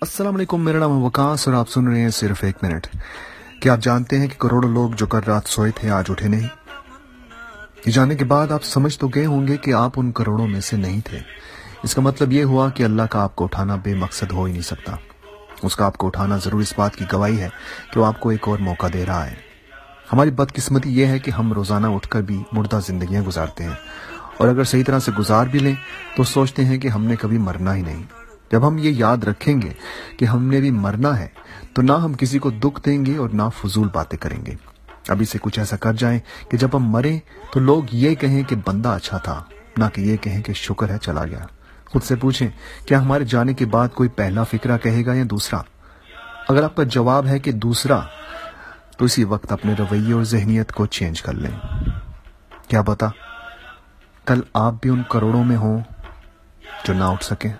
السلام علیکم، میرا نام وکاس اور آپ سن رہے ہیں صرف ایک منٹ۔ کیا آپ جانتے ہیں کہ کروڑوں لوگ جو کل رات سوئے تھے، آج اٹھے نہیں؟ یہ جاننے کے بعد آپ سمجھ تو گئے ہوں گے کہ آپ ان کروڑوں میں سے نہیں تھے۔ اس کا مطلب یہ ہوا کہ اللہ کا آپ کو اٹھانا بے مقصد ہو ہی نہیں سکتا۔ اس کا آپ کو اٹھانا ضرور اس بات کی گواہی ہے کہ وہ آپ کو ایک اور موقع دے رہا ہے۔ ہماری بدقسمتی یہ ہے کہ ہم روزانہ اٹھ کر بھی مردہ زندگیاں گزارتے ہیں۔ اور اگر صحیح طرح سے گزار بھی لیں، تو سوچتے ہیں کہ ہم نے کبھی مرنا ہی نہیں۔ جب ہم یہ یاد رکھیں گے کہ ہم نے بھی مرنا ہے، تو نہ ہم کسی کو دکھ دیں گے اور نہ فضول باتیں کریں گے۔ ابھی سے کچھ ایسا کر جائیں کہ جب ہم مریں تو لوگ یہ کہیں کہ بندہ اچھا تھا، نہ کہ یہ کہیں کہ شکر ہے چلا گیا۔ خود سے پوچھیں، کیا ہمارے جانے کے بعد کوئی پہلا فکرہ کہے گا یا دوسرا؟ اگر آپ کا جواب ہے کہ دوسرا، تو اسی وقت اپنے رویے اور ذہنیت کو چینج کر لیں۔ کیا بتا کل آپ بھی ان کروڑوں میں ہوں جو نہ اٹھ سکیں۔